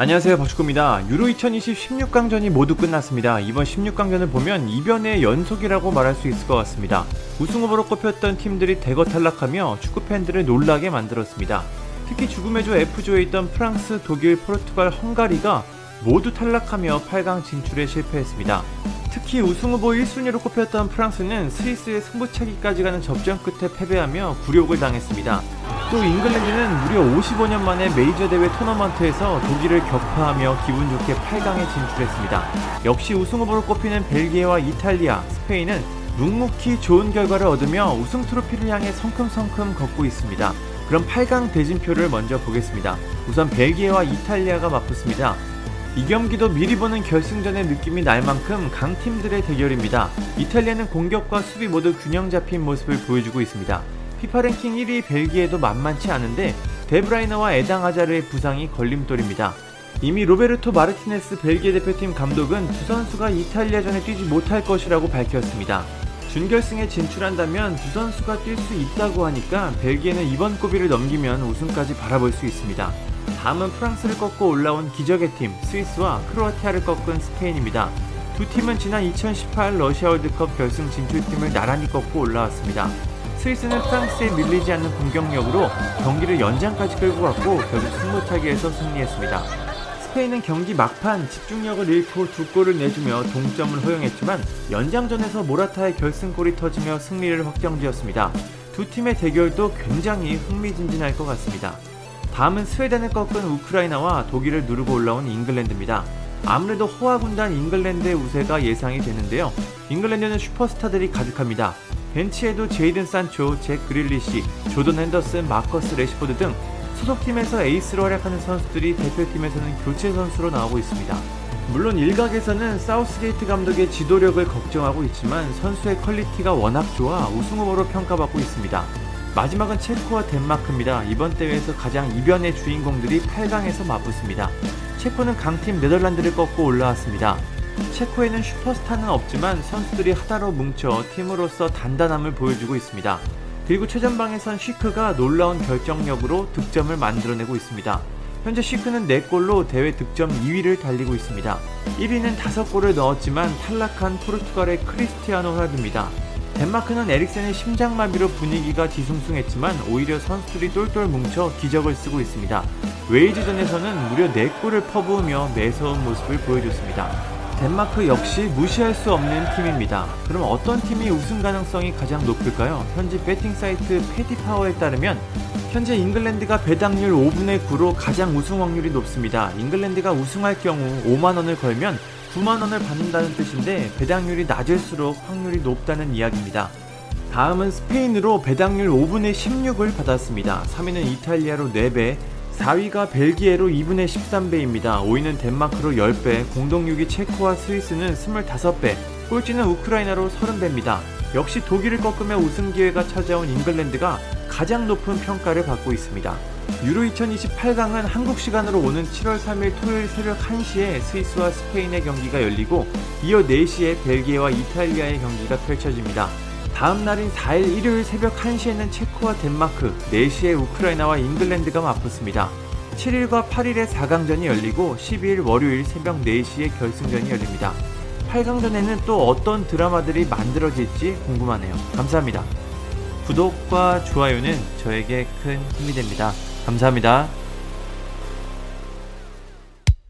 안녕하세요 박축구입니다. 유로 2020 16강전이 모두 끝났습니다. 이번 16강전을 보면 이변의 연속이라고 말할 수 있을 것 같습니다. 우승 후보로 꼽혔던 팀들이 대거 탈락하며 축구 팬들을 놀라게 만들었습니다. 특히 죽음의 조 F조에 있던 프랑스, 독일, 포르투갈, 헝가리가 모두 탈락하며 8강 진출에 실패했습니다. 특히 우승 후보 1순위로 꼽혔던 프랑스는 스위스의 승부차기까지 가는 접전 끝에 패배하며 굴욕을 당했습니다. 또 잉글랜드는 무려 55년 만에 메이저 대회 토너먼트에서 독일을 격파하며 기분 좋게 8강에 진출했습니다. 역시 우승 후보로 꼽히는 벨기에와 이탈리아, 스페인은 묵묵히 좋은 결과를 얻으며 우승 트로피를 향해 성큼성큼 걷고 있습니다. 그럼 8강 대진표를 먼저 보겠습니다. 우선 벨기에와 이탈리아가 맞붙습니다. 이 경기도 미리 보는 결승전의 느낌이 날 만큼 강팀들의 대결입니다. 이탈리아는 공격과 수비 모두 균형 잡힌 모습을 보여주고 있습니다. 피파 랭킹 1위 벨기에도 만만치 않은데 데브라위너와 에당 아자르의 부상이 걸림돌입니다. 이미 로베르토 마르티네스 벨기에 대표팀 감독은 두 선수가 이탈리아전에 뛰지 못할 것이라고 밝혔습니다. 준결승에 진출한다면 두 선수가 뛸 수 있다고 하니까 벨기에는 이번 고비를 넘기면 우승까지 바라볼 수 있습니다. 다음은 프랑스를 꺾고 올라온 기적의 팀 스위스와 크로아티아를 꺾은 스페인입니다. 두 팀은 지난 2018 러시아 월드컵 결승 진출팀을 나란히 꺾고 올라왔습니다. 스위스는 프랑스에 밀리지 않는 공격력으로 경기를 연장까지 끌고 갔고 결국 승부차기에서 승리했습니다. 스페인은 경기 막판 집중력을 잃고 두 골을 내주며 동점을 허용했지만 연장전에서 모라타의 결승골이 터지며 승리를 확정지었습니다. 두 팀의 대결도 굉장히 흥미진진할 것 같습니다. 다음은 스웨덴을 꺾은 우크라이나와 독일을 누르고 올라온 잉글랜드입니다. 아무래도 호화 군단 잉글랜드의 우세가 예상이 되는데요. 잉글랜드는 슈퍼스타들이 가득합니다. 벤치에도 제이든 산초, 잭 그릴리시, 조던 헨더슨, 마커스 래시포드 등 소속팀에서 에이스로 활약하는 선수들이 대표팀에서는 교체 선수로 나오고 있습니다. 물론 일각에서는 사우스게이트 감독의 지도력을 걱정하고 있지만 선수의 quality가 워낙 좋아 우승 후보로 평가받고 있습니다. 마지막은 체코와 덴마크입니다. 이번 대회에서 가장 이변의 주인공들이 8강에서 맞붙습니다. 체코는 강팀 네덜란드를 꺾고 올라왔습니다. 체코에는 슈퍼스타는 없지만 선수들이 하나로 뭉쳐 팀으로서 단단함을 보여주고 있습니다. 그리고 최전방에선 쉬크가 놀라운 결정력으로 득점을 만들어내고 있습니다. 현재 쉬크는 4골로 대회 득점 2위를 달리고 있습니다. 1위는 5골을 넣었지만 탈락한 포르투갈의 크리스티아노 호날두입니다. 덴마크는 에릭센의 심장마비로 분위기가 뒤숭숭했지만 오히려 선수들이 똘똘 뭉쳐 기적을 쓰고 있습니다. 웨일스전에서는 무려 4골을 퍼부으며 매서운 모습을 보여줬습니다. 덴마크 역시 무시할 수 없는 팀입니다. 그럼 어떤 팀이 우승 가능성이 가장 높을까요? 현지 베팅 사이트 패디파워에 따르면 현재 잉글랜드가 배당률 5분의 9로 가장 우승 확률이 높습니다. 잉글랜드가 우승할 경우 5만원을 걸면 9만원을 받는다는 뜻인데 배당률이 낮을수록 확률이 높다는 이야기입니다. 다음은 스페인으로 배당률 5분의 16을 받았습니다. 3위는 이탈리아로 4배, 4위가 벨기에로 2분의 13배입니다. 5위는 덴마크로 10배, 공동 6위 체코와 스위스는 25배, 꼴찌는 우크라이나로 30배입니다. 역시 독일을 꺾으며 우승 기회가 찾아온 잉글랜드가 가장 높은 평가를 받고 있습니다. 유로 2028강은 한국 시간으로 오는 7월 3일 토요일 새벽 1시에 스위스와 스페인의 경기가 열리고 이어 4시에 벨기에와 이탈리아의 경기가 펼쳐집니다. 다음 날인 4일 일요일 새벽 1시에는 체코와 덴마크, 4시에 우크라이나와 잉글랜드가 맞붙습니다. 7일과 8일에 4강전이 열리고 12일 월요일 새벽 4시에 결승전이 열립니다. 8강전에는 또 어떤 드라마들이 만들어질지 궁금하네요. 감사합니다. 구독과 좋아요는 저에게 큰 힘이 됩니다. 감사합니다.